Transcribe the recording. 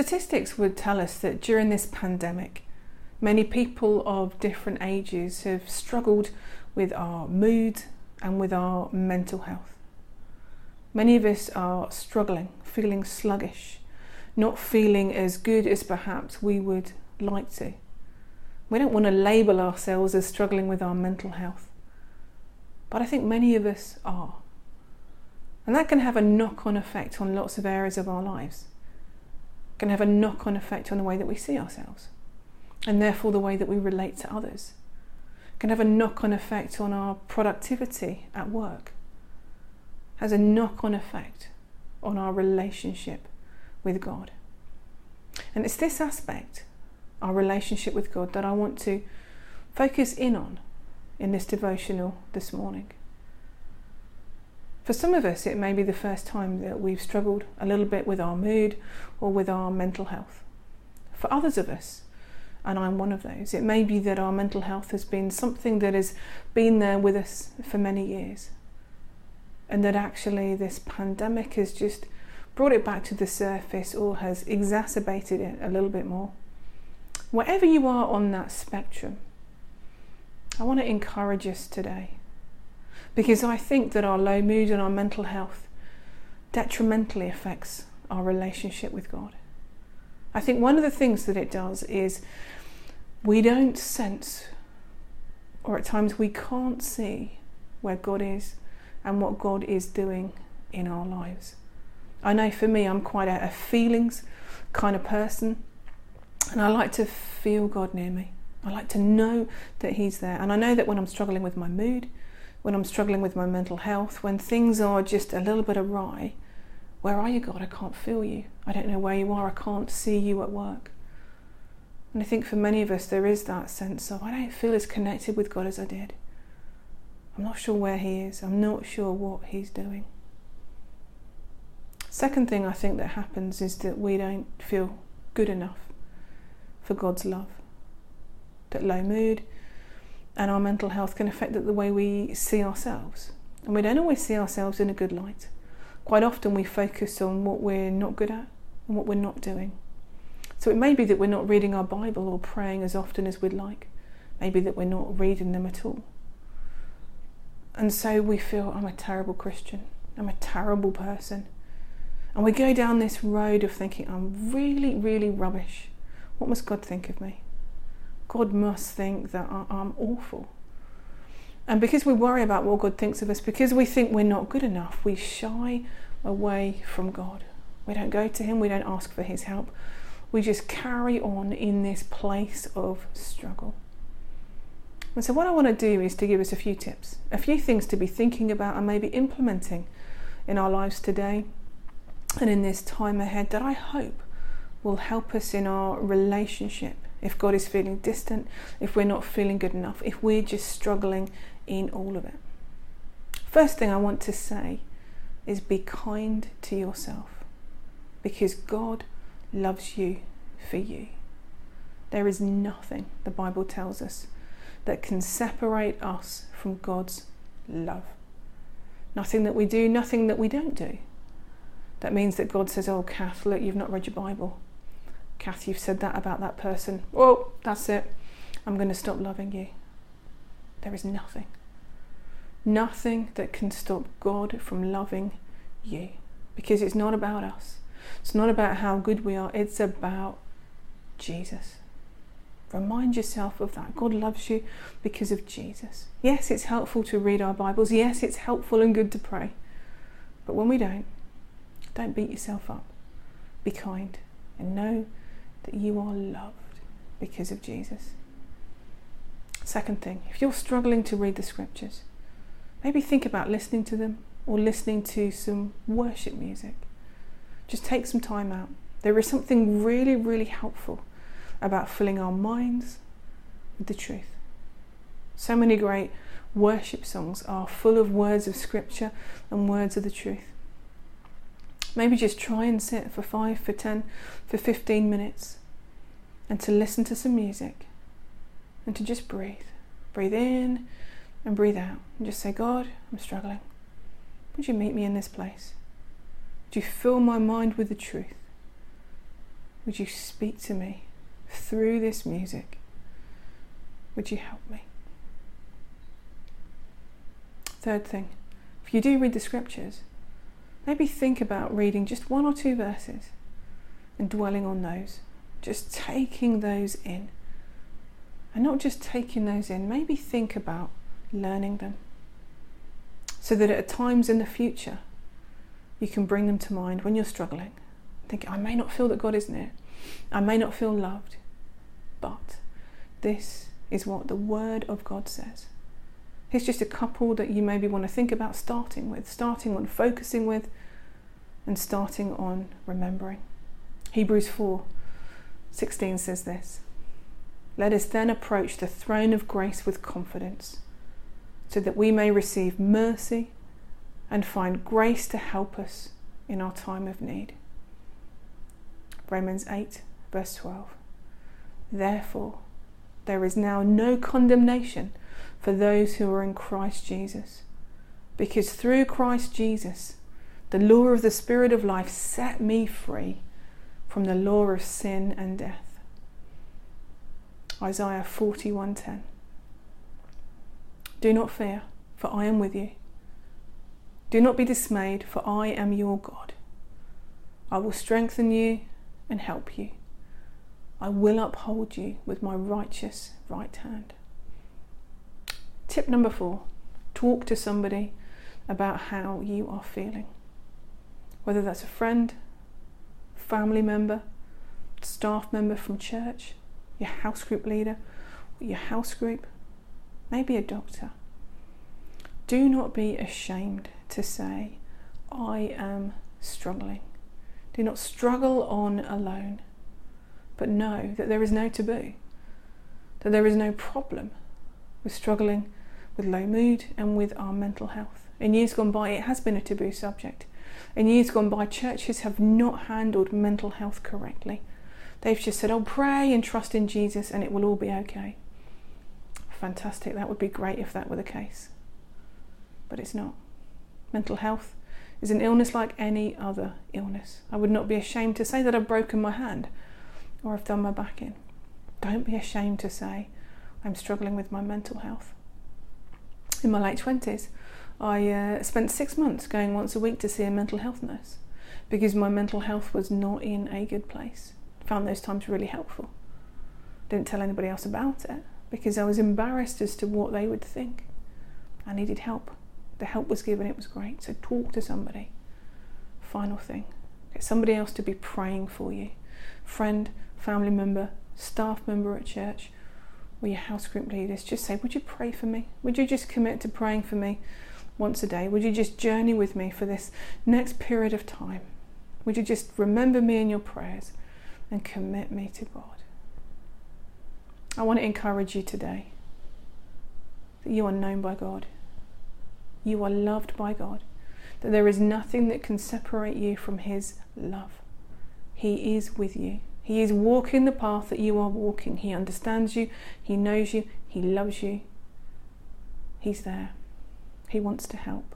Statistics would tell us that during this pandemic, many people of different ages have struggled with our mood and with our mental health. Many of us are struggling, feeling sluggish, not feeling as good as perhaps we would like to. We don't want to label ourselves as struggling with our mental health, but I think many of us are. And that can have a knock on effect on lots of areas of our lives. Can have a knock on effect on the way that we see ourselves, and therefore the way that we relate to others. Can have a knock on effect on our productivity at work, has a knock on effect on our relationship with God. And it's this aspect, our relationship with God, that I want to focus in on in this devotional this morning. For some of us, it may be the first time that we've struggled a little bit with our mood or with our mental health. For others of us, and I'm one of those, it may be that our mental health has been something that has been there with us for many years. And that actually this pandemic has just brought it back to the surface or has exacerbated it a little bit more. Wherever you are on that spectrum, I want to encourage us today because I think that our low mood and our mental health detrimentally affects our relationship with God. I think one of the things that it does is we don't sense, or at times we can't see where God is and what God is doing in our lives. I know for me, I'm quite a, a feelings kind of person, and I like to feel God near me. I like to know that He's there. And I know that when I'm struggling with my mood, when I'm struggling with my mental health, when things are just a little bit awry, where are you, God? I can't feel you. I don't know where you are. I can't see you at work. And I think for many of us, there is that sense of, I don't feel as connected with God as I did. I'm not sure where He is. I'm not sure what He's doing. Second thing I think that happens is that we don't feel good enough for God's love. That low mood, and our mental health can affect the way we see ourselves. And we don't always see ourselves in a good light. Quite often we focus on what we're not good at and what we're not doing. So it may be that we're not reading our Bible or praying as often as we'd like. Maybe that we're not reading them at all. And so we feel, I'm a terrible Christian. I'm a terrible person. And we go down this road of thinking, I'm really, really rubbish. What must God think of me? God must think that I'm awful. And because we worry about what God thinks of us, because we think we're not good enough, we shy away from God. We don't go to Him, we don't ask for His help. We just carry on in this place of struggle. And so, what I want to do is to give us a few tips, a few things to be thinking about and maybe implementing in our lives today and in this time ahead that I hope will help us in our relationship if God is feeling distant, if we're not feeling good enough, if we're just struggling in all of it. First thing I want to say is be kind to yourself because God loves you for you. There is nothing, the Bible tells us, that can separate us from God's love. Nothing that we do, nothing that we don't do. That means that God says, Oh, Kath, look, you've not read your Bible. Kath, you've said that about that person. Well, that's it. I'm going to stop loving you. There is nothing. Nothing that can stop God from loving you. Because it's not about us. It's not about how good we are. It's about Jesus. Remind yourself of that. God loves you because of Jesus. Yes, it's helpful to read our Bibles. Yes, it's helpful and good to pray. But when we don't, don't beat yourself up. Be kind and know that you are loved because of Jesus. Second thing, if you're struggling to read the scriptures, maybe think about listening to them or listening to some worship music. Just take some time out. There is something really, really helpful about filling our minds with the truth. So many great worship songs are full of words of scripture and words of the truth. Maybe just try and sit for five, for 10, for 15 minutes and to listen to some music and to just breathe. Breathe in and breathe out. And just say, God, I'm struggling. Would you meet me in this place? Would you fill my mind with the truth? Would you speak to me through this music? Would you help me? Third thing, if you do read the scriptures, maybe think about reading just one or two verses and dwelling on those, just taking those in. And not just taking those in, maybe think about learning them so that at times in the future you can bring them to mind when you're struggling. Think, I may not feel that God is near, I may not feel loved, but this is what the Word of God says. Here's just a couple that you maybe want to think about starting with, starting on focusing with, and starting on remembering. Hebrews 4 16 says this Let us then approach the throne of grace with confidence, so that we may receive mercy and find grace to help us in our time of need. Romans 8, verse 12. Therefore, there is now no condemnation for those who are in Christ Jesus. Because through Christ Jesus, the law of the Spirit of life set me free from the law of sin and death. Isaiah 41:10 Do not fear, for I am with you. Do not be dismayed, for I am your God. I will strengthen you and help you. I will uphold you with my righteous right hand. Tip number four talk to somebody about how you are feeling. Whether that's a friend, family member, staff member from church, your house group leader, your house group, maybe a doctor. Do not be ashamed to say, I am struggling. Do not struggle on alone, but know that there is no taboo, that there is no problem with struggling with low mood and with our mental health. In years gone by, it has been a taboo subject. In years gone by, churches have not handled mental health correctly. They've just said, oh, pray and trust in Jesus and it will all be okay. Fantastic. That would be great if that were the case. But it's not. Mental health is an illness like any other illness. I would not be ashamed to say that I've broken my hand or I've done my back in. Don't be ashamed to say I'm struggling with my mental health in my late 20s, I uh, spent six months going once a week to see a mental health nurse because my mental health was not in a good place. Found those times really helpful. Didn't tell anybody else about it because I was embarrassed as to what they would think. I needed help. The help was given, it was great. So talk to somebody. Final thing get somebody else to be praying for you. Friend, family member, staff member at church or your house group leaders, just say, Would you pray for me? Would you just commit to praying for me once a day? Would you just journey with me for this next period of time? Would you just remember me in your prayers and commit me to God? I want to encourage you today that you are known by God, you are loved by God, that there is nothing that can separate you from His love. He is with you. He is walking the path that you are walking. He understands you, He knows you, He loves you. He's there. He wants to help.